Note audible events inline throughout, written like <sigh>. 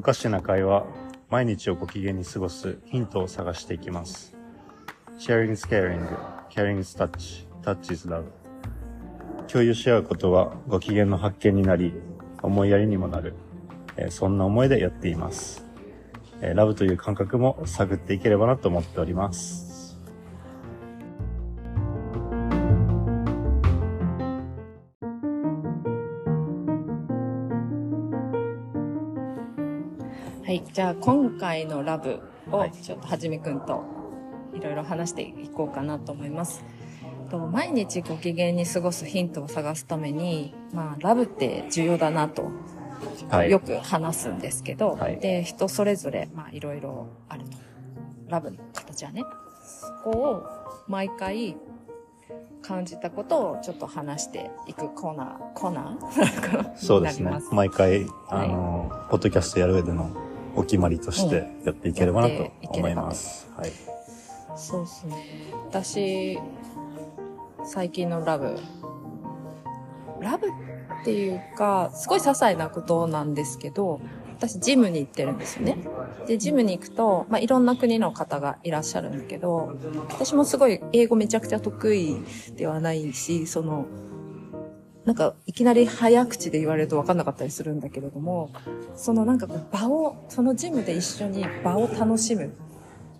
おかしな会話、毎日をご機嫌に過ごすヒントを探していきます。Sharing is caring, caring is touch, touch is love. 共有し合うことはご機嫌の発見になり、思いやりにもなる。えそんな思いでやっています。えラブという感覚も探っていければなと思っております。今回のラブをはいちょっとはじめくんといろいろ話していこうかなと思います。と毎日ご機嫌に過ごすヒントを探すために、まあ、ラブって重要だなと、はい。よく話すんですけど、はいで、人それぞれ、まあ、いろいろあると。ラブの形はね。そこを毎回感じたことをちょっと話していくコーナー、コーナーそうですね。毎回、あの、ポッドキャストやる上でのお決まりとしてやっていければなと思います。はい。そうですね。私、最近のラブ。ラブっていうか、すごい些細なことなんですけど、私ジムに行ってるんですよね。で、ジムに行くと、まあ、いろんな国の方がいらっしゃるんだけど、私もすごい英語めちゃくちゃ得意ではないし、その、なんか、いきなり早口で言われると分かんなかったりするんだけれども、そのなんかこう場を、そのジムで一緒に場を楽しむっ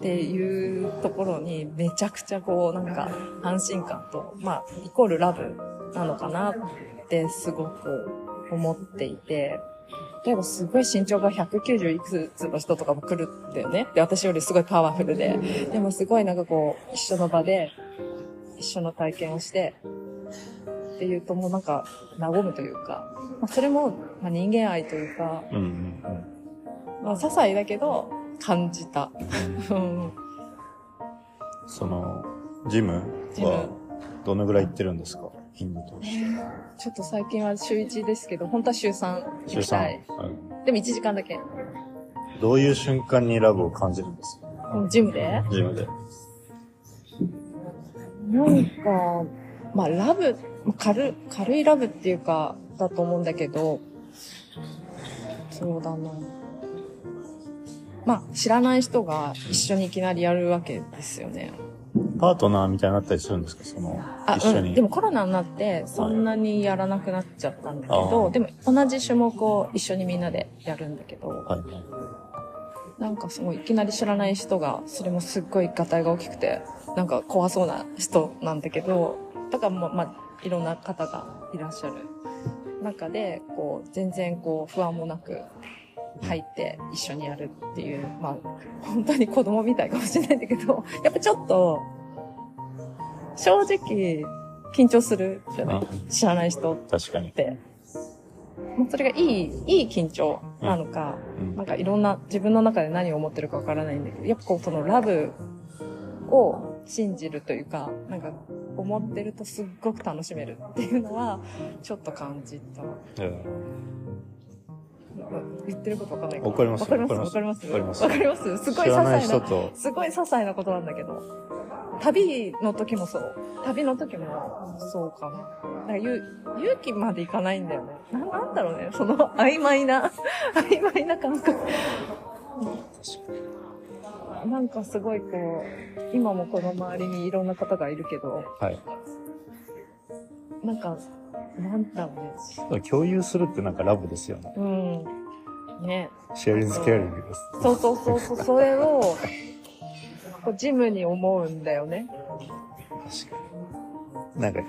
ていうところにめちゃくちゃこうなんか安心感と、まあ、イコールラブなのかなってすごく思っていて、例えばすごい身長が190いくつの人とかも来るんだよね。で、私よりすごいパワフルで。でもすごいなんかこう、一緒の場で、一緒の体験をして、っていうともうなんか、和むというか、まあ、それも、まあ、人間愛というか、うんうんうん。まあ、些細だけど、感じた。うん <laughs> その、ジムはどのぐらい行ってるんですか？頻度として。ちょっと最近は週1ですけど、本当は週3週行きたい。3、はいでも1時間だけ。どういう瞬間にラブを感じるんですか？うんジムで？ジムで。なんか、まあ、ラブ、軽、軽いラブっていうか、だと思うんだけど、そうだな。まあ、知らない人が一緒にいきなりやるわけですよね。パートナーみたいになったりするんですか？その、あ、うん。一緒に。でもコロナになって、そんなにやらなくなっちゃったんだけど、あーでも同じ種目を一緒にみんなでやるんだけど、はいはい。なんかすごいいきなり知らない人が、それもすっごいガタイが大きくて、なんか怖そうな人なんだけど、だからもう、まあ、いろんな方がいらっしゃる中で、こう、全然こう、不安もなく入って一緒にやるっていう、まあ、本当に子供みたいかもしれないんだけど、<laughs> やっぱちょっと、正直、緊張するじゃない？知らない人っ確かに。て。まあそれがいい、いい緊張なのか、うん。なんかいろんな自分の中で何を思ってるかわからないんだけど、やっぱこうそのラブを信じるというか、なんか思ってるとすっごく楽しめるっていうのは、ちょっと感じた。うん言ってることわかんないわかります？わかります？わかります？わかりますわかります？すごい些細な、すごい些細なことなんだけど、旅の時もそう。旅の時もそうかな。なんかゆ勇気までいかないんだよね。ななんだろうね。その曖昧な、曖昧な感覚。なんかすごいこう、今もこの周りにいろんな方がいるけど、はい。なんか、なんだろうね。共有するってなんかラブですよね。うん。ね。シェアリングスケアリングです。そうそうそうそう、それを、こうジムに思うんだよね。確かに。なんか、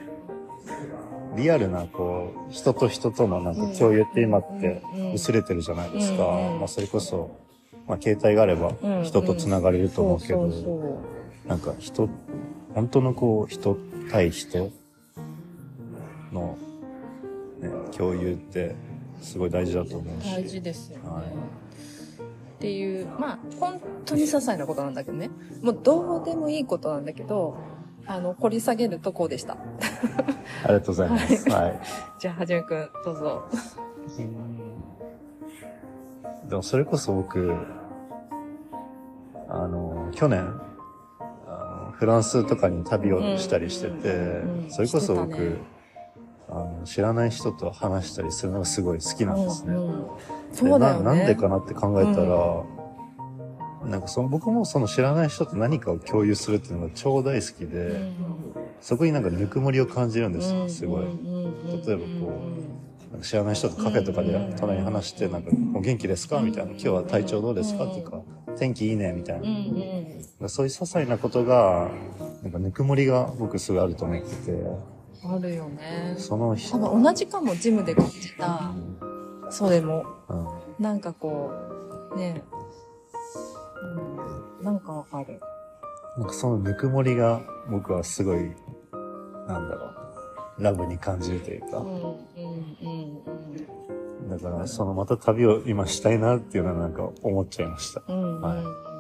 リアルな、こう、人と人とのなんか共有って今って薄れてるじゃないですか。まあ、それこそ、まあ、携帯があればうん人と繋がれると思うけど、なんか人、本当のこう、人対人の、ね、共有ってすごい大事だと思うし。大事ですよね。はいっていう、まあ、本当に些細なことなんだけどね。もうどうでもいいことなんだけど、あの、掘り下げるとこうでした。ありがとうございます。はい。じゃあ、はじめくん、どうぞ。でもそれこそ僕、あの、去年、あのフランスとかに旅をしたりしてて、うんうんそれこそ僕、ねの知らない人と話したりするのがすごい好きなんですね。うんうんそうだよね。ななんでかなって考えたら、なんかその僕もその知らない人と何かを共有するっていうのが超大好きで、うんそこになんかぬくもりを感じるんですよ、すごい。うんうんうん例えばこなんか知らない人とカフェとかで隣に話して、なんか、お元気ですか？みたいな。今日は体調どうですか？とか、天気いいね？みたいな。うんうん。そういう些細なことが、なんかぬくもりが僕すごいあると思ってて、あるよね。その人、多分同じかも、ジムで感じた。それも。うん。なんかこう、ね。うん、なんかわかる。なんかそのぬくもりが僕はすごい、なんだろう、ラブに感じるというか、だからそのまた旅を今したいなっていうのはなんか思っちゃいました。はいうん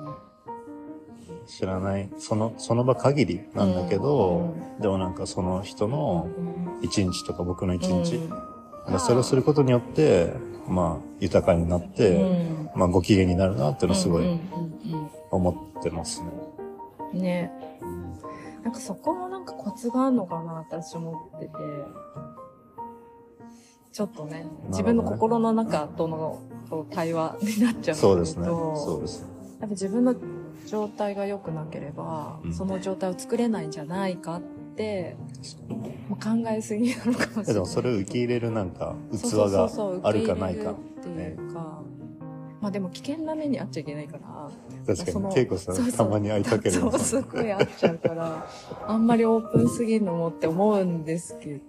知らない、その、その場限りなんだけど、でもなんかその人の一日とか僕の一日、まあそれをすることによって、まあ豊かになって、うん。まあご機嫌になるなっていうのをすごい思ってますね。ね。なんかそこもなんかコツがあるのかなって私思ってて。ちょっとね、自分の心の中との対話になっちゃうんだけど。そうですね。そうです。やっぱ自分の状態が良くなければ、うんその状態を作れないんじゃないかって、もう考えすぎなのかもしれない。でもそれを受け入れるなんか器がそうそうあるかないか。受け入れるっていうか、まあでも危険な目に遭っちゃいけないから、確かに、恵子さんたまに会いたければ。<laughs> そう、すごい合っちゃうから、あんまりオープンすぎるのもって思うんですけど、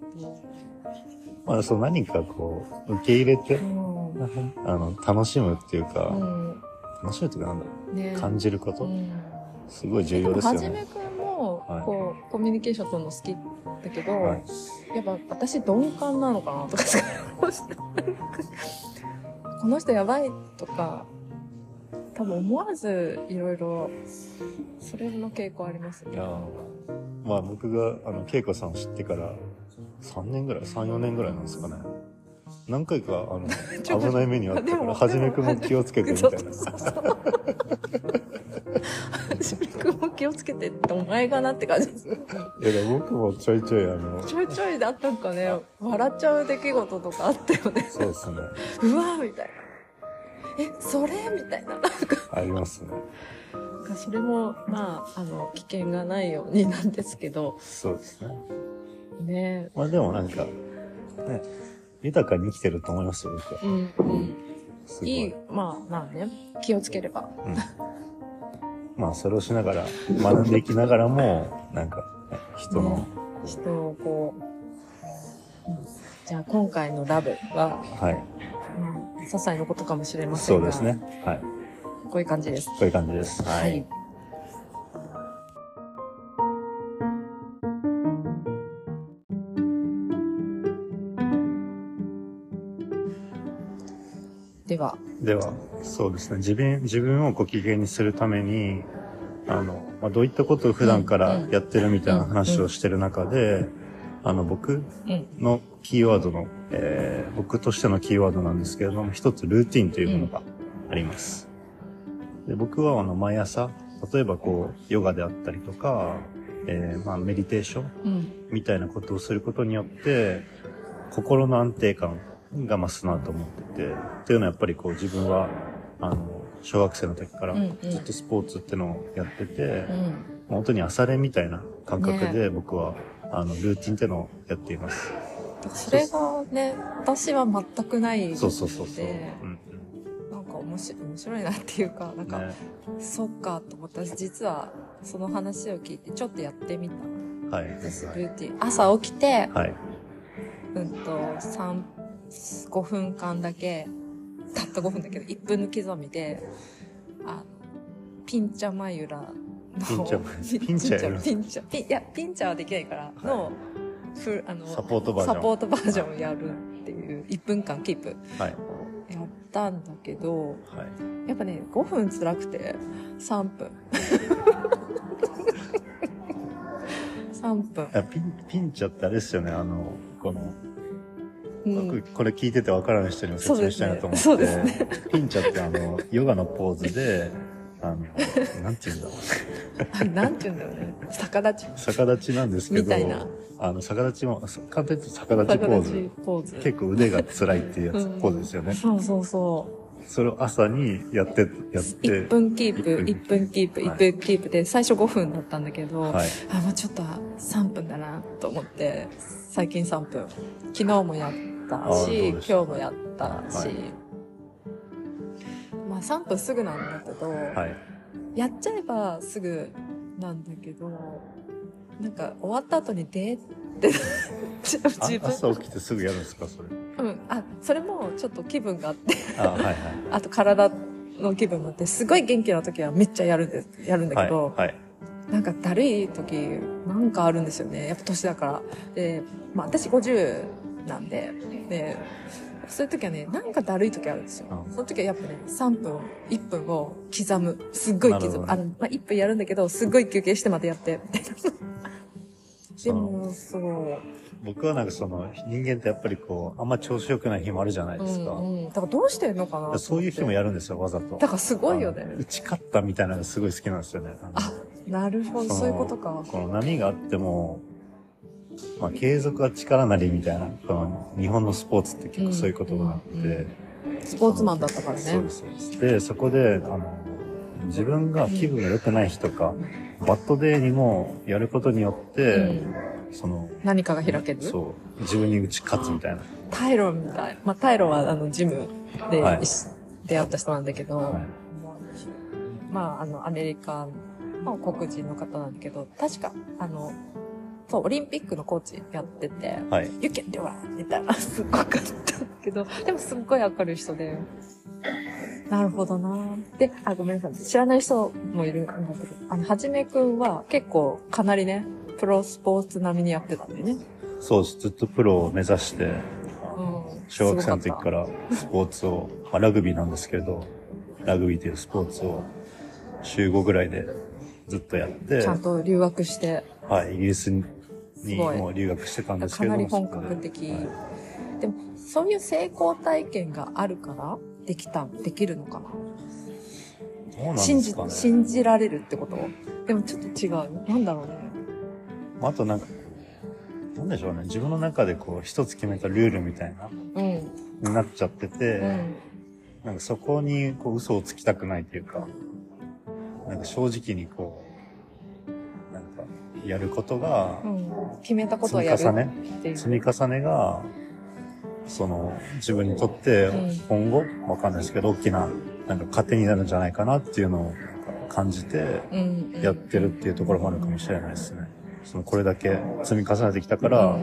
まあそう何かこう、受け入れてう、ん。あの、楽しむっていうか、うん。楽しむっていうかなんだろね。う、感じること、うん。すごい重要ですよはじめね。くんも、はい。こう、コミュニケーション取るの好きだけど、はい。やっぱ私鈍感なのかなとかこの人やばいとか多分思わずいろいろそれの傾向ありますねいやーまあ僕が、あの、恵子さんを知ってから、3年ぐらい ?3、4年ぐらいなんですかね。何回か、あの、<laughs> 危ない目にあったから、でもはじめくんも気をつけてみたいな。<laughs> そうそうそうはじめくんも気をつけてってお前がなって感じです。いや、僕もちょいちょい、あの、ちょいちょいだったんかね笑っちゃう出来事とかあったよね。そうですね。うわーみたいな。えそれみたいな。なんか。ありますね。それもまああの危険がないようになんですけど。そうですね。ね。まあでもなんか、ね、豊かに生きてると思いますよ、僕は。うんうん。いいまあまあね。気をつければ。うんまあそれをしながら、学んでいきながらも、なんか、ね人の、ね人をこう、うんじゃあ今回のラブは、はい。うん、些細なことかもしれませんがそうですね。はい。こういう感じですこういう感じです。はい。ではでは、そうですね。自分、自分をご機嫌にするために、あの、まあ、どういったことを普段からやってるみたいな話をしてる中で、あの、僕うんのキーワードの、えー僕としてのキーワードなんですけれども、一つルーティンというものがあります。で僕はあの、毎朝、例えばこう、ヨガであったりとか、えーまあ、メディテーションうん。みたいなことをすることによって、心の安定感が増すなと思ってて、っていうのはやっぱりこう自分は、あの、小学生の時からうんうんずっとスポーツってのをやってて、うん本当に朝練みたいな感覚で僕は、あの、ルーティンってのをやっています。それがね私は全くないのでそうそうそうそう。うんなんか面白い面白いなっていうかなんか、ね、そっかと思った私実はその話を聞いてちょっとやってみたはい。ルーティン朝起きてはい。うんと3 5分間だけたった5分だけど1分の刻みであのピンチャマユラのピンチャ <laughs> ピンチャピンチャいやピンチャはできないからの、ふあのサポートバージョン。サポートバージョンをやるっていう1分間キープはい。やったんだけどはい。やっぱね5分辛くて3分。<laughs> 3分。いやピン、ピンチャってあれですよね、あの、この、うん僕これ聞いててわからない人にも説明したいなと思って、そうですピンチャってあの、ヨガのポーズで、<laughs> あの、なんて言うんだろう。あなんて言うんだろうね。逆立ち。逆立ちなんですけど、みたいなあの、逆立ちも、簡単に言うと逆立ちポーズ。ポーズ。結構腕が辛いっていうやつ、うんポーズですよね。そうそうそそれを朝にやって、やっう。て。1分キープ、1分1分キープ、はい1分キープで、最初5分だったんだけど、はい。あ、もうちょっと3分だなと思って、最近3分。昨日もやったあどうし、今日もやったし、はいまあ3分すぐなんだけど、はい。やっちゃえばすぐなんだけど、なんか終わった後にでって <laughs> 自分。朝起きてすぐやるんですか、それ。うん。あ、それもちょっと気分があって、あ、はいはい。<laughs> あと体の気分があって、すごい元気な時はめっちゃやるんです、やるんだけど、はい。はい。なんかだるい時、なんかあるんですよね。やっぱ年だから。で、まあ私50なんで、で、そういう時はね、なんかだるい時あるんですよ。うんその時はやっぱね、3分、1分を刻む。すっごい刻む。ねあの、まあ1分やるんだけど、すっごい休憩してまたやって、みたいな。でも、そう。僕はなんかその人間ってやっぱりこう、あんま調子良くない日もあるじゃないですか。うんうん。だからどうしてんのかなそういう日もやるんですよ、わざと。だからすごいよね。打ち勝ったみたいなのがすごい好きなんですよね。あなるほど、そういうことか。この波があっても、まあ、継続は力なりみたいな、この日本のスポーツって結構そういうことがあって、スポーツマンだったからねそうで。す、そう。で、そこで、あの、自分が気分が良くない日とか、バッドデーにもやることによって、うんその、何かが開ける？そう、自分に打ち勝つみたいな。タイロみたい。まあ、タイロはあの、ジムで、はい出会った人なんだけど、はいまあ、あの、アメリカの黒人の方なんだけど、確か、あの、そう、オリンピックのコーチやってて、はい。You can do it! みたいな、<laughs> すっごかったけど、でもすっごい明るい人で、なるほどなで、あ、ごめんなさい。知らない人もいるんだけど、あの、はじめくんは結構かなりね、プロスポーツ並みにやってたんだよね。そうです。ずっとプロを目指して、うん。小学生の時からスポーツを、まあ、ラグビーなんですけど、ラグビーというスポーツを週5ぐらいでずっとやってちゃ、んと留学して、はい、イギリスにもう留学してたんですけどかなり本格的。はいでも、そういう成功体験があるから、できた、できるのかな？なん信じ。信じられるってこと？でもちょっと違う。なんだろうね。まああとなんか、なんでしょうね。自分の中でこう一つ決めたルールみたいな、うん。になっちゃってて、うん。なんかそこにこう嘘をつきたくないというか、なんか正直にこう、やることがう、ん。決めたことは積みやる重ねっていう。積み重ねが、その自分にとってうん今後、わかんないですけど、大きななんか糧になるんじゃないかなっていうのを感じてうん。やってるっていうところもあるかもしれないですね。そのこれだけ積み重ねてきたから。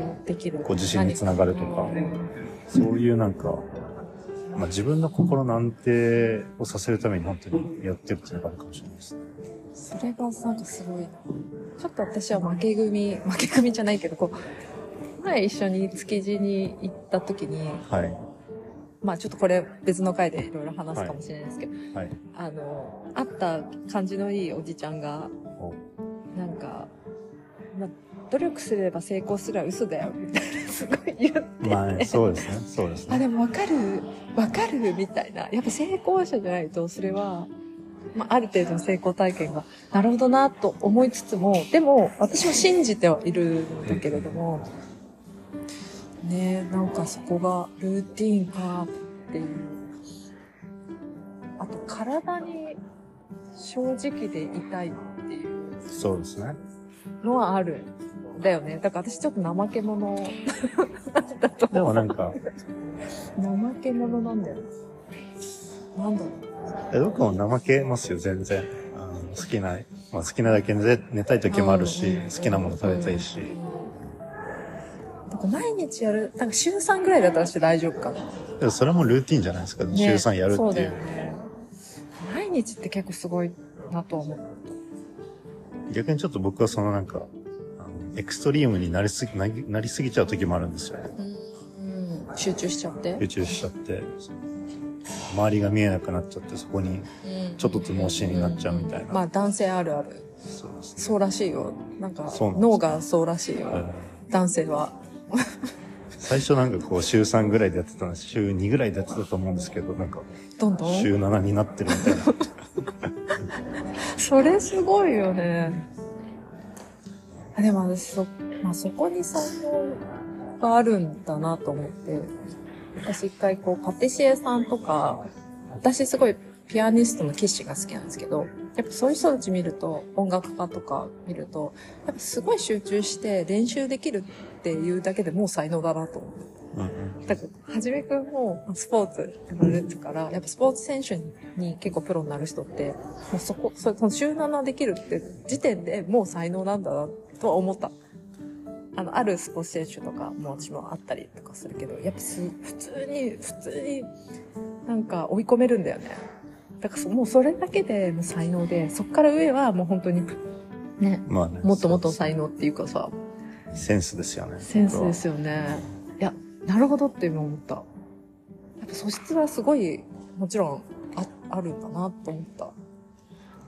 こう自信につながるとかうんそういうなんか、まあ、自分の心の安定をさせるために本当にやってるっていうのがあるかもしれないですね。それがなんかすごいな。ちょっと私は負け組、負け組じゃないけど、こう、前一緒に築地に行った時に、はい。まあちょっとこれ別の回でいろいろ話すかもしれないですけど、はい。あの、会った感じのいいおじちゃんが、おなんか、まあ、努力すれば成功すれば嘘だよ、みたいな、<laughs> すごい言って。まあ、そうですね。そうですあ、ね。でもわかる、わかる、みたいな。やっぱ成功者じゃないと、それは、まあ、ある程度の成功体験が、なるほどな、と思いつつも、でも、私は信じてはいるんだけれども、ねえ、なんかそこがルーティーンか、っていう。あと、体に正直でいたいっていうそうですね。のはある。だよね。だから私ちょっと怠け者だと <laughs> でもなんか、怠け者なんだよ。なんだろう。え僕も怠けますよ、全然。あの好きな、まあ、好きなだけ寝寝たい時もあるしうんうんうん、好きなもの食べたいし。なんか毎日やる、なんか週3ぐらいだったらして大丈夫かな。でもそれもルーティンじゃないですか、ね週3やるっていう。毎日って結構すごいなとは思う。逆にちょっと僕はそのなんか、エクストリームになりすぎ、なりなりすぎちゃう時もあるんですよね。うん。集中しちゃって。集中しちゃって、周りが見えなくなっちゃって、そこに、ちょっとつ盲信になっちゃうみたいな。まあ男性あるある。そうですね。そうらしいよ。なんか脳がそうらしいよ。うん男性は。最初なんかこう週3ぐらいでやってたんです。週2ぐらいでやってたと思うんですけど、なんかどんどん？週7になってるみたいな。<laughs> それすごいよね。あでも私そ、まあそこに才能があるんだなと思って、私一回こう、パティシエさんとか、私すごいピアニストの騎士が好きなんですけど、やっぱそういう人たち見ると、音楽家とか見ると、やっぱすごい集中して練習できるっていうだけでもう才能だなと思って。うんうん。だから、はじめくんもスポーツやられてるから、やっぱスポーツ選手に結構プロになる人って、もうそこ、そその週7できるって時点でもう才能なんだなとは思った。あの、あるスポーツ選手とかも私もあったりとかするけど、やっぱす普通に、普通になんか追い込めるんだよね。だからそもうそれだけでもう才能で、そっから上はもう本当に、ね、まあね。もっともっと才能っていうかさ、センスですよね。センスですよね。いや、なるほどって今思った。やっぱ素質はすごい、もちろんああるんだなと思った。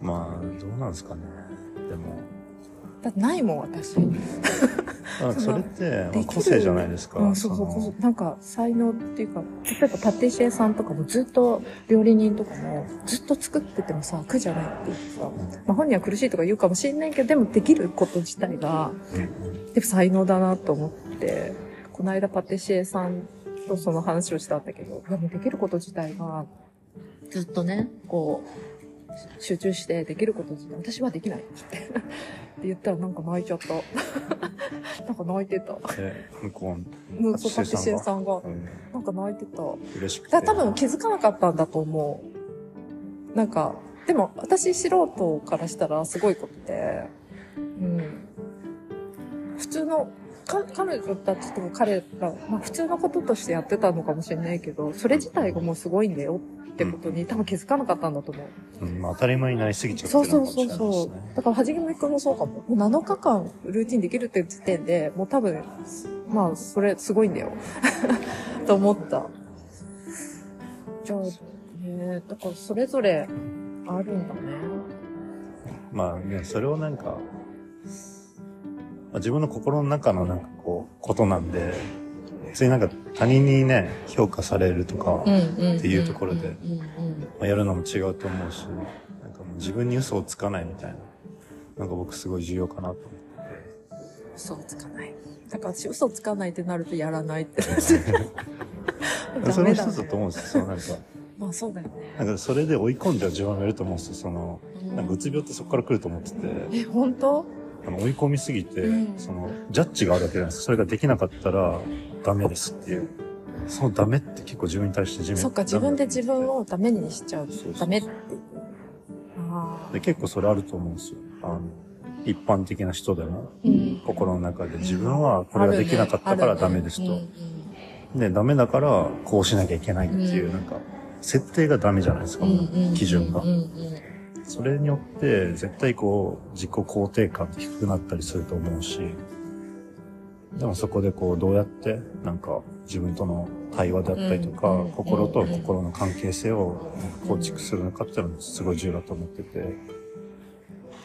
まあ、どうなんですかね。でも、だってないもん、私。<laughs> それって、個性じゃないですか。うん、そうそうなんか才能っていうか、例えばパティシエさんとかもずっと料理人とかもずっと作っててもさ、苦じゃないって言ってさ、まあ本人は苦しいとか言うかもしれないけど、でもできること自体が、うん。でも才能だなと思って、この間パティシエさんとその話をしたんだけど、でもできること自体が、ずっとね、こう、集中してできること自体、私はできないって <laughs> って言ったらなんか泣いちゃった。<laughs> なんか泣いてた。で、向こううん、そう、パティシエさんがう、ん、なんか泣いてた。嬉しくて。多分気づかなかったんだと思う。なんか、でも私素人からしたらすごいことで、うん。普通の、か彼女たちとか彼ら、まあ普通のこととしてやってたのかもしれないけど、それ自体がもうすごいんだよってことに多分気づかなかったんだと思う。うん、まあ当たり前になりすぎちゃってそうるのそうかもしれないですね。そうそう。だから、はじめくんもそうかも。もう7日間ルーティンできるって時点で、もう多分、まあ、それすごいんだよ。<laughs> と思った。じゃあ、ねだからそれぞれあるんだね。まあね、それをなんか、まあ、自分の心の中のなんかこう、ことなんで、別になんか他人にね、評価されるとか、っていうところでやるのも違うと思うし、なんかもう自分に嘘をつかないみたいな、なんか僕すごい重要かなと思って。嘘をつかない。だから私嘘つかないってなるとやらないって。ダ <laughs> それもメだ、ね。一つだと思うんですよ。そうなんか、<laughs> まあそうだよね。なんかそれで追い込んじゃう自分がいると思うんですよ。その、うんなんかうつ病ってそこから来ると思ってて、え、本当？あの追い込みすぎて、うんその、ジャッジがあるわけじゃないですか。それができなかったらダメですっていう。そのダメって結構自分に対して自分そっか、自分で自分を。をダメにしちゃう。ダメってで。結構それあると思うんですよ。あの、一般的な人でも、うん心の中で自分はこれができなかったからダメですと。あるねで、ダメだからこうしなきゃいけないっていう、うんなんか、設定がダメじゃないですか、基準がうん。うんそれによって、絶対こう、自己肯定感って低くなったりすると思うし、でもそこでこう、どうやって、なんか、自分との対話だったりとか、うん心とうん心の関係性を構築するのかっていうのはすごい重要だと思ってて、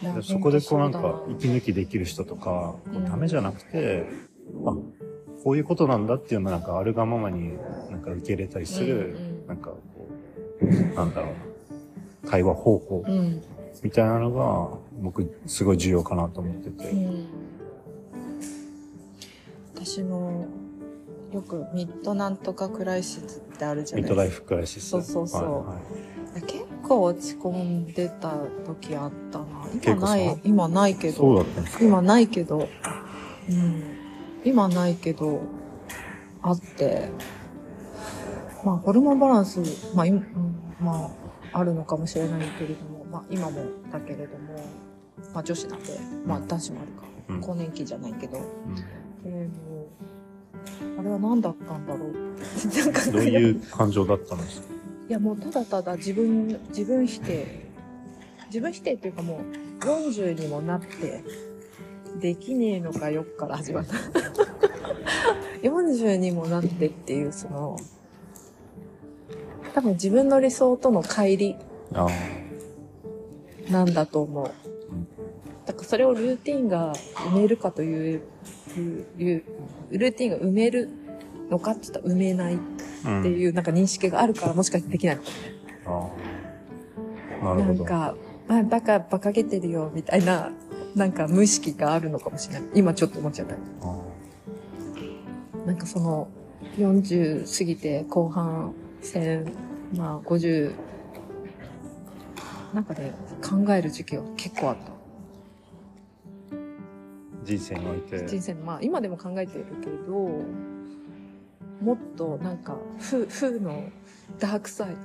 でそこでこうな。んか息抜きできる人とか、こううんダメじゃなくて、あ、こういうことなんだっていうのをなんかあるがままになんか受け入れたりする、なんかこう、なんだろう。な、対話方法みたいなのが僕すごい重要かなと思ってて。うん。私もよくミッドなんとかクライシスってあるじゃないですか。ミッドライフクライシス。そうそうそう。はいはい結構落ち込んでた時あったな。今ない今ないけど。そうだったんですか？今ないけど、うん。今ないけど、あって、まあ、ホルモンバランス、まあ、今うんまあ、あるのかもしれないけれども、まあ、今もだけれども、まあ、女子なんで、まあ、男子もあるか。うん更年期じゃないけど、うえーあれは何だったんだろうって。なんかんどういう感情だったんですかいやもうただただ自分、自分否定。自分否定っていうかもう40にもなって、できねえのかよっから始まった。<laughs> 40にもなってっていうその、多分自分の理想との乖離。なんだと思ううん。だからそれをルーティンが埋めるかという、いうルーティンが埋めるのかって言ったら埋めないっうんていうなんか認識があるからもしかしてできないのかもねああ。なるほど。なんか、あ、バカ、バカげてるよ、みたいな、なんか無意識があるのかもしれない。今ちょっと思っちゃった。あなんかその、40過ぎて後半戦、まあ50、なんかね、考える時期は結構あった。人生において。人生の、まあ今でも考えてるけど、もっとなんか、負、負のダークサイド。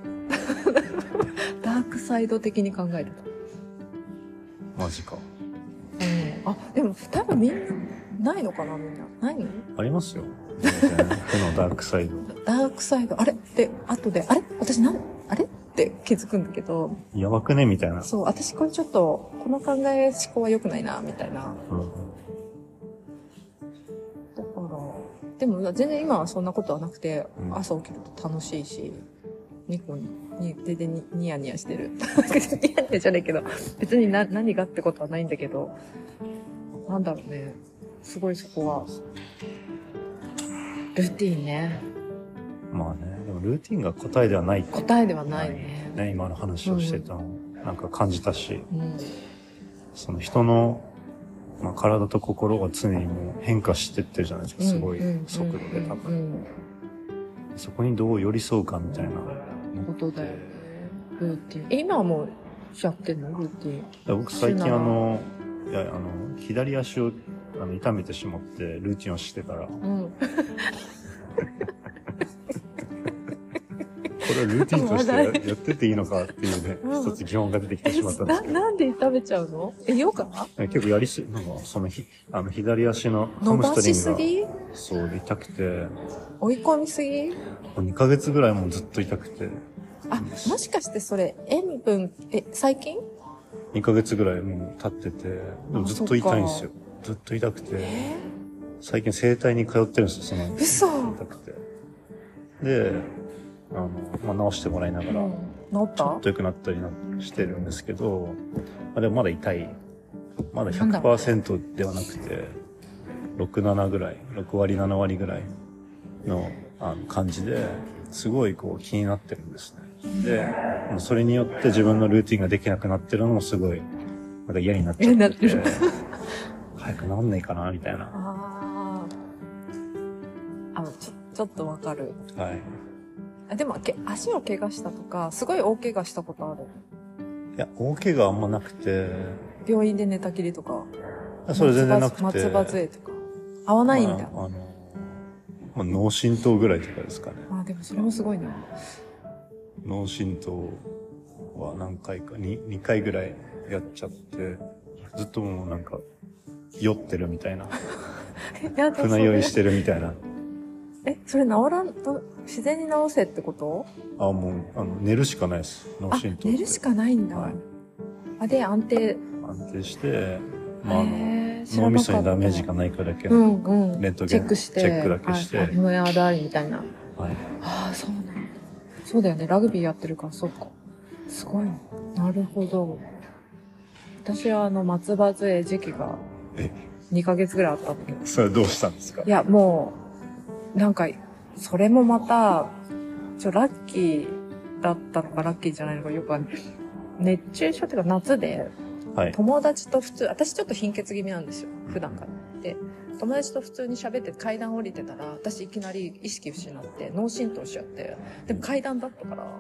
<laughs> ダークサイド的に考えてた。マジか。うん。あ、でも多分みんな、ないのかなみんな。ないありますよ。負のダークサイド。ダークサイド、あれ？で、後で、あれ？私なん、あれ？って気づくんだけど、やばくね？みたいな。そう、私これちょっと、この考え思考は良くないな、みたいな。うん。だから、でも全然今はそんなことはなくて、うん朝起きると楽しいし、ニコに、に、全然にニヤニヤしてる。<laughs> ニヤニヤじゃないけど、別にな何がってことはないんだけど、なんだろうね。すごいそこは、ルーティンね。まあね、でもルーティンが答えではない答えではないね。ね、今の話をしてたの、なんか感じたし、うん。その人の、まあ、体と心が常にもう変化してってるじゃないですか、すごい速度で多分。うん。そこにどう寄り添うかみたいな。ことだよね。ルーティン。え、今はもうやってんの？ルーティン。僕最近あの、いや、あの、左足をあの痛めてしまって、ルーティンをしてたら、こうん。<laughs> れはルーティンとしてやってていいのかっていうね、うん。一つ疑問が出てきてしまったんですな、けど。なんで食べちゃうの？え、ようか結構やりす、なんか、そのひ、あの、左足のハ伸ムストばしすリングぎ？が、そう、痛くて、追い込みすぎ？もう2ヶ月ぐらいもうずっと痛くて、あ、もしかしてそれ、塩分、え、最近？2ヶ月ぐらいもう経ってて、でもずっと痛いんですよ。ずっと痛くて、え？最近整体に通ってるんですよ、その、ー、嘘。痛くて。で、あの、まあ、治してもらいながら、うん。治った？ちょっと良くなったりなしてるんですけど、まあ、でもまだ痛い。まだなんだろう100%ではなくて、6、7ぐらい、6割、7割ぐらいのあの感じで、すごいこう気になってるんですね。で、それによって自分のルーティンができなくなってるのもすごい、なんか嫌になっちゃって、早くなんないかな、みたいな。あーあの、ちょ、ちょっとわかる。はい。あでも、け足を怪我したとか、すごい大怪我したことある。いや、大怪我あんまなくて、病院で寝たきりとか。それ全然なくて。松葉杖とか。合わないんだ。まあ、あの、まあ、脳震盪ぐらいとかですかね。まあでもそれもすごいな。脳震盪は何回か、2, 2回ぐらいやっちゃって、ずっともうなんか、酔ってるみたいな、<laughs> やだ船酔いしてるみたいな。え、それ治らんと、自然に治せってこと？あ、もう、あの、寝るしかないです。脳あ震盪。寝るしかないんだ。はいあ、で、安定。安定して、まあ、あの、脳みそにダメージがないかだけうの、んうん。レントゲンチェックして。チェックだけしてはい、あ胸あだりみたいな。はい。ああ、そうなんだ。そうだよね。ラグビーやってるから、そうか。すごいな。なるほど。私はあの、松葉杖時期がえ、2ヶ月ぐらいあったんだけど。それはどうしたんですか？いや、もう、なんか、それもまた、ちょ、ラッキーだったのか、ラッキーじゃないのかよくわかんない。熱中症っていうか夏で、はい。友達と普通、私ちょっと貧血気味なんですよ。普段から。で、友達と普通に喋って階段降りてたら、私いきなり意識失って、脳震盪しちゃって、でも階段だったから、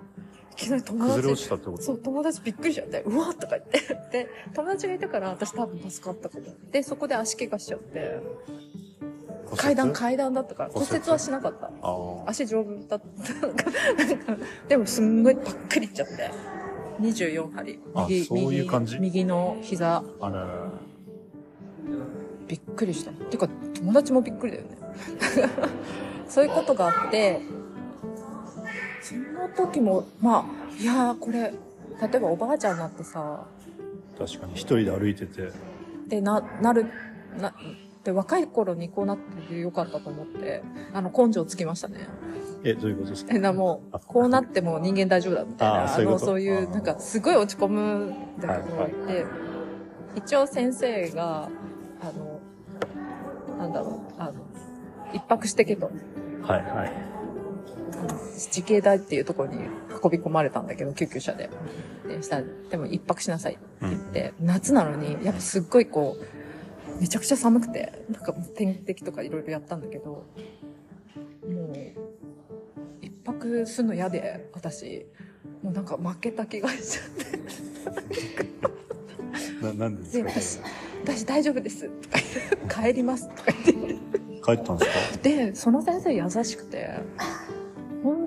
いきなり友崩れ落達、ちたってこと？そう、友達びっくりしちゃって、うわーとか言って。で、友達がいたから私多分助かったかも。で、そこで足怪我しちゃって、階段、階段だったから、骨折はしなかった。足丈夫だった。なんか、<laughs> でもすんごいばっくりいっちゃって。24針。あそういう感じ？右右の膝、あららら。びっくりした。てか、友達もびっくりだよね。<laughs> そういうことがあって、その時も、まあ、いやーこれ、例えばおばあちゃんになってさ、確かに一人で歩いてて、で、な、なる、な、で、若い頃にこうなっててよかったと思って、あの、根性つきましたね。え、どういうことですか？え、な、もうあ、こうなっても人間大丈夫だみたいな、ああそういうこと？の、そういう、なんか、すごい落ち込むんだけど、はいで、一応先生が、あの、なんだろう、あの、一泊してけと。はいはい。自警大っていうところに運び込まれたんだけど、救急車で。で、したら、でも一泊しなさいって言って、夏なのに、やっぱすっごいこう、めちゃくちゃ寒くて、なんか点滴とかいろいろやったんだけど、もう、一泊するの嫌で、私、もうなんか負けた気がしちゃって、<laughs> な、なんでですか？で私私大丈夫です。とか言って、帰ります。とか言って、帰ったんですか？で、その先生優しくて、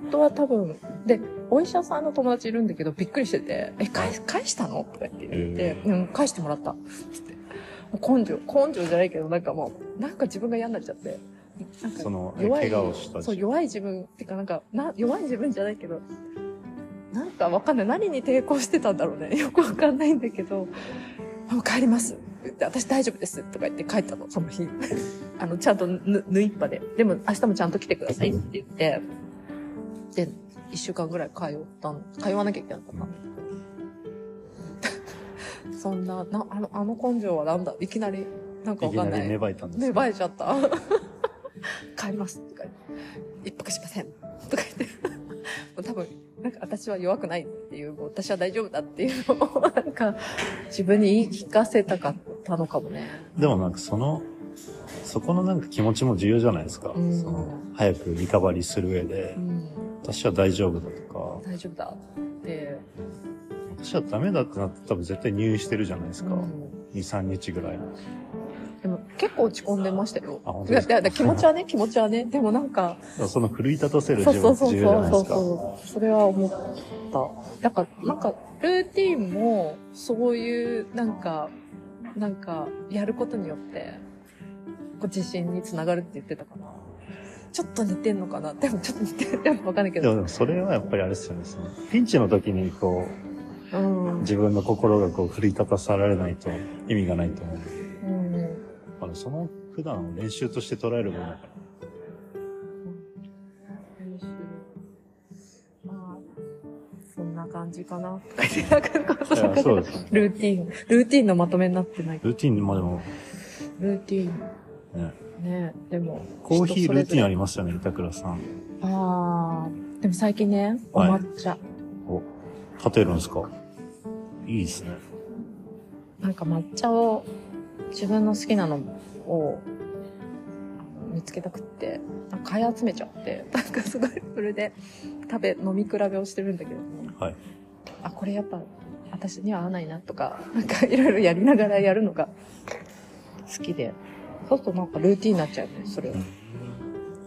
本当は多分、で、お医者さんの友達いるんだけど、びっくりしてて、え、返返したの？とか言って言って、うん、返してもらった。つって。根性、根性じゃないけど、なんかもう、なんか自分が嫌になっちゃって。なんかその、え弱い怪我をしたそう、弱い自分、ってかなんか、な、弱い自分じゃないけど、なんかわかんない。何に抵抗してたんだろうね。<laughs> よくわかんないんだけど、もう帰ります。私大丈夫です。とか言って帰ったの、その日。<laughs> あの、ちゃんとぬ、縫いっぱで。でも明日もちゃんと来てくださいって言って、で、一週間ぐらい通ったの。通わなきゃいけなかったの。<laughs> そんな、な、あの、あの根性はなんだ？いきなり、なんかわいきなんりかない。芽生えたんです芽か生えちゃった。<laughs> 帰りますとか一泊しませんとか言って、<laughs> もう多分、なんか私は弱くないっていう、もう私は大丈夫だっていうのを、なんか、自分に言い聞かせたかったのかもね。でもなんかその、そこのなんか気持ちも重要じゃないですか。うんその早くリカバリーする上でう、ん、私は大丈夫だとか、大丈夫だって。私はダメだってなって多分絶対入院してるじゃないですか。うん2、3日ぐらい。でも結構落ち込んでましたよ。あ本当ですか？気持ちはね、気持ちはね。でもなんか、その奮い立たせるそう自そうそう分重要じゃないそうですか。そう。それは思った。だから、なんか、ルーティンも、そういう、なんか、なんか、やることによって、自信につながるって言ってたかな。ちょっと似てんのかな？でもちょっと似てる。<laughs> でもわかんないけど。でもそれはやっぱりあれですよね。そのピンチの時にこう、うん。自分の心がこう奮い立たさられないと意味がないと思う。うん。あのその普段を練習として捉えるものだから。まあ、そんな感じかな。なそうです <laughs> ね。ルーティン、ルーティンのまとめになってない。ルーティン、まあでも、ルーティン。ね、ねでも。コーヒールーティンありりますよね、板倉さん。ああ。でも最近ね、おはい抹茶。お、立てるんですか？いいですね。なんか抹茶を、自分の好きなのを、見つけたくって、なんか買い集めちゃって、なんかすごい、それで食べ、飲み比べをしてるんだけども、はい。あ、これやっぱ、私には合わないなとか、なんかいろいろやりながらやるのが好きで、そうするとなんかルーティンになっちゃうね、それは。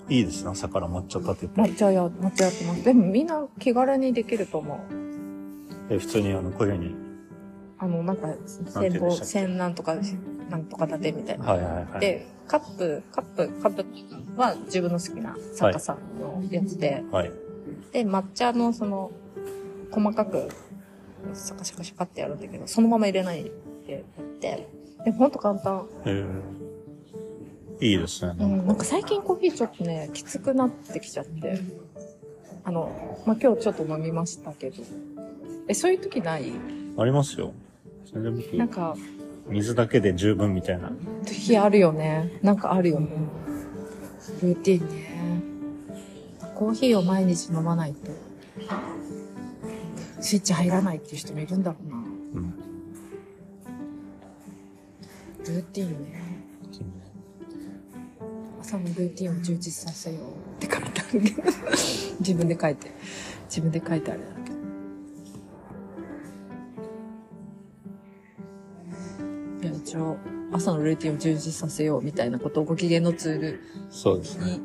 いいですね、朝から抹茶立てて。抹茶や、抹茶やってます。でもみんな気軽にできると思う。え普通にあの、こういうふうに。あの、なんか、千本、千なんとか、なんとか立てみたいな。はいはいはい。で、カップ、カップ、カップは自分の好きな作家さんのやつで、はい。で、抹茶のその、細かく、シャカシャカシャカってやるんだけど、そのまま入れないでやって、でもほんと簡単。えー、いいですね。うん、なんか最近コーヒーちょっとね、きつくなってきちゃって、あの、まあ、今日ちょっと飲みましたけど、え、そういう時ない？ありますよ。全然僕、なんか、水だけで十分みたいな。時あるよね。なんかあるよね。ルーティンね。コーヒーを毎日飲まないと、スイッチ入らないっていう人もいるんだろうな。うん。ルーティンね。朝のルーティンを充実させようって書いてあるけど。自分で書いて。自分で書いてあるんだけど。いや、一応、朝のルーティンを充実させようみたいなことをご機嫌のツールそうですね。に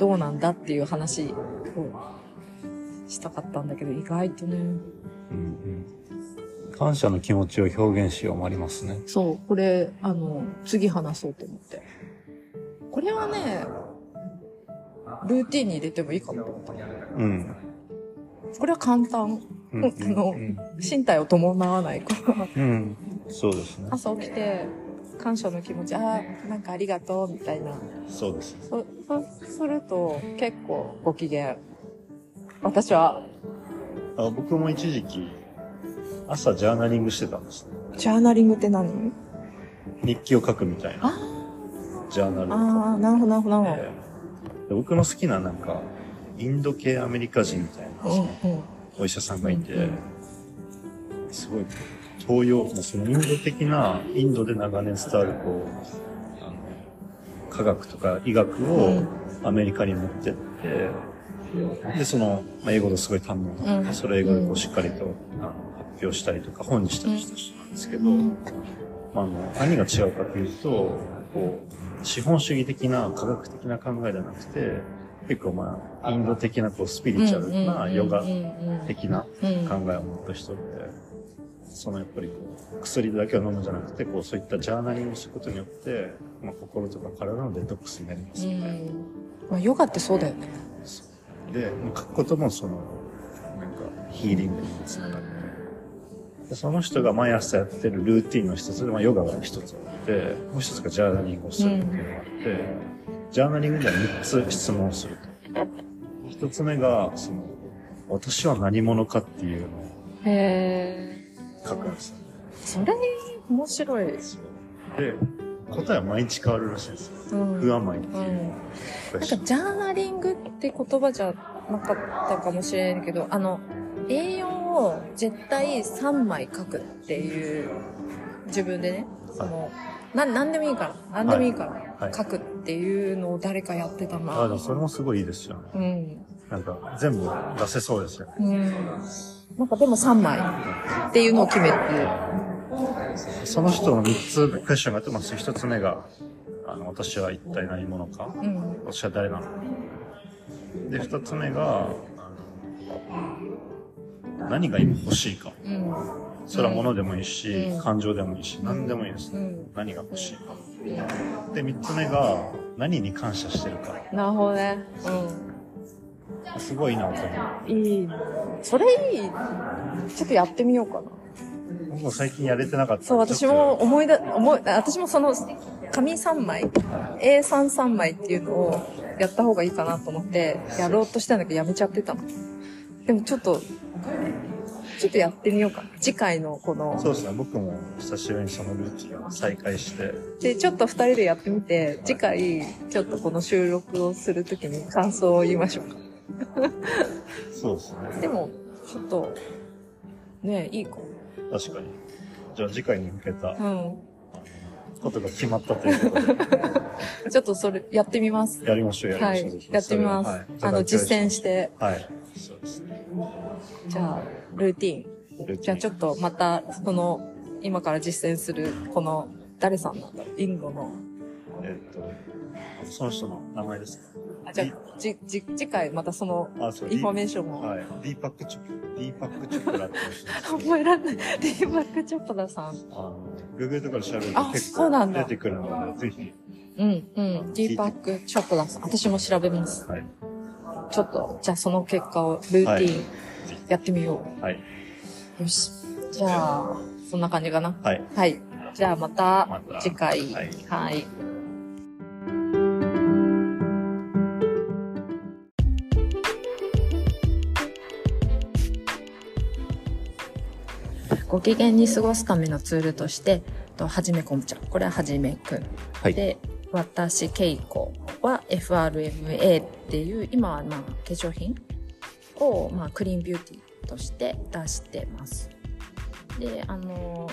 どうなんだっていう話をしたかったんだけど、意外とね。うんうん。感謝の気持ちを表現しようもありますね。そう、これ、あの、次話そうと思って。これはね、ルーティンに入れてもいいかもと思った。うん。これは簡単。うん。あのうん。身体を伴わないから。うん。そうですね。朝起きて、感謝の気持ち、ああ、なんかありがとう、みたいな。そうです。そ、そ、すると、結構ご機嫌。私は、あ僕も一時期、朝ジャーナリングしてたんですね。ジャーナリングって何？日記を書くみたいな。あジャーナルを書く。ああ、なるほど、なるほど、なるほど。えーで僕の好きななんか、インド系アメリカ人みたいな、お医者さんがいて、うんすごい東洋、まあそのインド的な、インドで長年伝わるこう、あの科学とか医学をアメリカに持ってって、で、その、まあ、英語ですごい堪能な、うん。それを英語でこうしっかりとあの発表したりとか本にしたりした人なんですけど、うん。まあ、あの何が違うかというと、こう、資本主義的な科学的な考えじゃなくて、結構まあ、インド的なこうスピリチュアルなヨガ的なうん。考えを持った人で、そのやっぱりこう、薬だけを飲むんじゃなくて、こう、そういったジャーナリングをすることによって、まあ、心とか体のデトックスになりますよね。うん。まあ、ヨガってそうだよね。で、書くこともその、なんか、ヒーリングにつながって、でその人が毎朝やってるルーティンの一つで、まあ、ヨガが一つあって、もう一つがジャーナリングをするっていうのがあって、ジャーナリングでは三つ質問をすると。一つ目が、その、私は何者かっていうのを。書くんですよ。それ、面白い。で、答えは毎日変わるらしいんですよ。うん。不安前っていううん。なんかジャーナリングって言葉じゃなかったかもしれないけど、あの、A4 を絶対3枚書くっていう、自分でね、その、な、なんでもいいから、なんでもいいかはいら書くっていうのを誰かやってたな。あ、でもそれもすごいいいですよね。うん。なんか、全部出せそうですよね。うん。なんかでも3枚っていうのを決めて、その人の3つクエスチョンがあってます。1つ目が、あの、私は一体何者かうん。私は誰なのかで、2つ目が、何が今欲しいか。うん。それは物でもいいし、うん感情でもいいし、何でもいいですね。うん。何が欲しいか。で、3つ目が、何に感謝してるか。なるほどね。すごいなと思う。うん。いい。それいい。ちょっとやってみようかな。僕も最近やれてなかったそう、私も思い出、思い、私もその、紙3枚、A33 枚っていうのをやった方がいいかなと思って、やろうとしたんだけどやめちゃってたの。でもちょっと、ちょっとやってみようかな。次回のこの、そうですね。僕も久しぶりにそのルーティンを再開して、で、ちょっと二人でやってみて、次回、ちょっとこの収録をするときに感想を言いましょうか。そうですね。でも、ちょっと、ねいいか確かに。じゃあ次回に向けたも。ことが決まったということで、うん。ちょっとそれ、やってみます。やりましょう、やりましょう。い。やってみます。はいあの、実践して、はい。そうですね。じゃあ、ルーティン。ルーティンじゃあちょっとまた、その、今から実践する、この、誰さんなんだろうインドの。えっと、その人の名前ですか？あ、じゃあ、じ、じ、次回またその、あ、そう、インフォメーションを。はい。ディーパックチョプ、ディーパックチョプラって人ですけど <laughs> 覚えられない。ディーバックチョッパダさん。あの、Google とかで調べるとあ結構出てくるので、ぜひ、うん、うん。ディーバックチョッパダさん。私も調べます。はい。ちょっと、じゃあその結果を、ルーティン、はいやってみよはい。う。よし。じゃあ、そんな感じかな。はい。はい。じゃあまたまた次回。はいはい。ご機嫌に過ごすためのツールとして、とはじめこんぶ茶。これははじめくん。はい。で、私、ケイコは FRMA っていう、今はまあ化粧品をまあクリーンビューティーとして出してます。で、あの、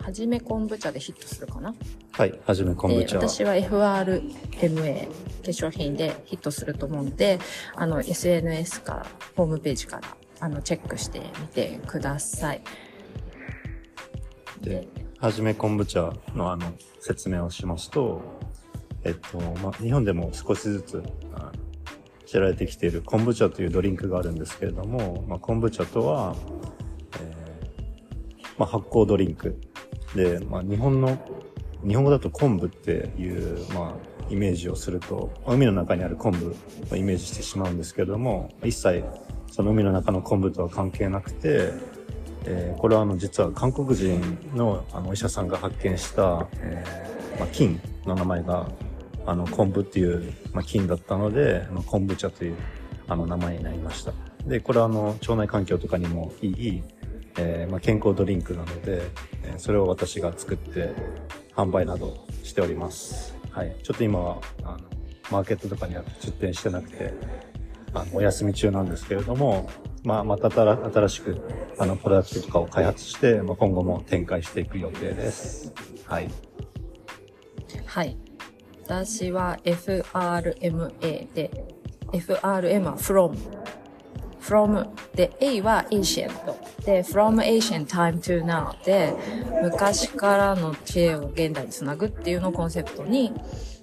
はじめ昆布茶でヒットするかな？はい。はじめ昆布茶。で私は FRMA 化粧品でヒットすると思うので、あの、SNS から、ホームページから、あの、チェックしてみてください。で、はじめ昆布茶のあの、説明をしますと、えっと、ま、日本でも少しずつ、知られてきている昆布茶というドリンクがあるんですけれども、ま、昆布茶とは、えーま、発酵ドリンク。で、ま、日本の、日本語だと昆布っていう、まあ、イメージをすると、海の中にある昆布をイメージしてしまうんですけれども、一切その海の中の昆布とは関係なくて、えーこれはあの実は韓国人のあのお医者さんが発見した、えーまあ、菌の名前があの昆布っていう、まあ、菌だったのであの昆布茶というあの名前になりました。でこれはあの腸内環境とかにもいい、えーまあ、健康ドリンクなので、えそれを私が作って販売などしております。はい。ちょっと今はあのマーケットとかには出店してなくてあのお休み中なんですけれども、まあ、また新新しく、あの、プロダクトとかを開発して、まあ、今後も展開していく予定です。はい。はい。私は FRMA で、FRM は from。from で、A は ancient で、from ancient time to now で、昔からの知恵を現代につなぐっていうのをコンセプトに、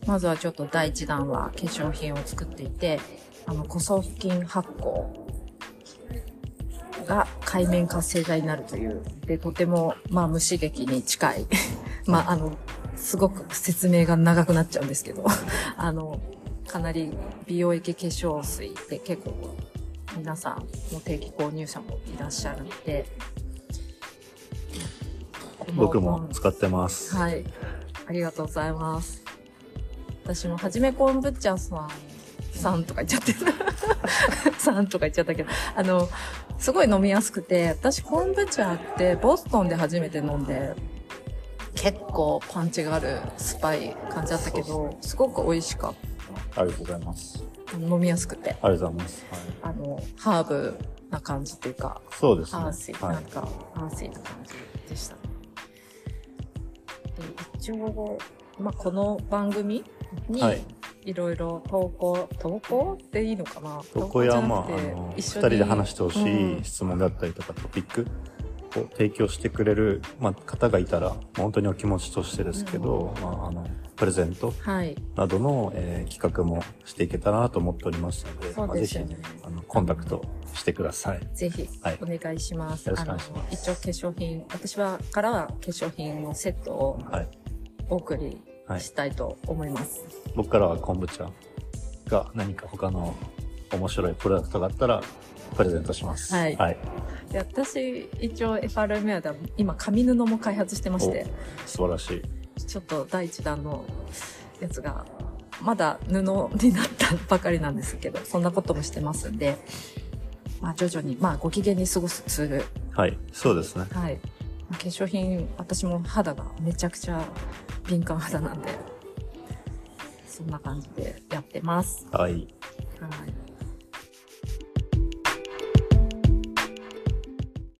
まずはちょっと第一弾は化粧品を作っていて、あの、古装付近発酵が海面活性剤になるという、で、とても、まあ、無刺激に近い、<laughs> まあ、あの、すごく説明が長くなっちゃうんですけど、<laughs> あの、かなり美容液化粧水って結構皆さんも定期購入者もいらっしゃるので、僕も使ってます。はい。ありがとうございます。私もはじめコンブッチャーさん、さんとか言っちゃってる。さんとか言っちゃったけど、あの、すごい飲みやすくて、私コンブッチャーってボストンで初めて飲んで、結構パンチがあるスパイ感じだったけど、すごく美味しかっありがとうございます。た。飲みやすくて、ありがとうございます。はい、あの、ハーブな感じっていうか、そうですね。アーシー、はないんか、アーシーな感じでしたね。で、一応、まあ、この番組にはい、いろいろ投稿、投稿っていいのかな？投稿や、まあ、あの、て二人で話してほしうんい質問だったりとか、トピックを提供してくれる、まあ、方がいたら、まあ本当にお気持ちとしてですけど、まあ、あの、プレゼントはい。などの、えー企画もしていけたらなと思っておりますので、そうまあぜひあの、コンタクトしてください。ぜひはい、お願いします。よろしくお願いしますあの、一応化粧品、私は、からは化粧品のセットをはい。お送りはいしたいと思います。僕からは昆布茶が何か他の面白いプロダクトがあったら、プレゼントします。はいはい。で私、一応 FRMA では今、紙布も開発してまして、素晴らしい。ちょっと第一弾のやつが、まだ布になったばかりなんですけど、そんなこともしてますんで、まあ徐々に、まあご機嫌に過ごすツール。はい。そうですね。はい。まあ化粧品、私も肌がめちゃくちゃ敏感肌なんで、そんな感じでやってます。はい。はい。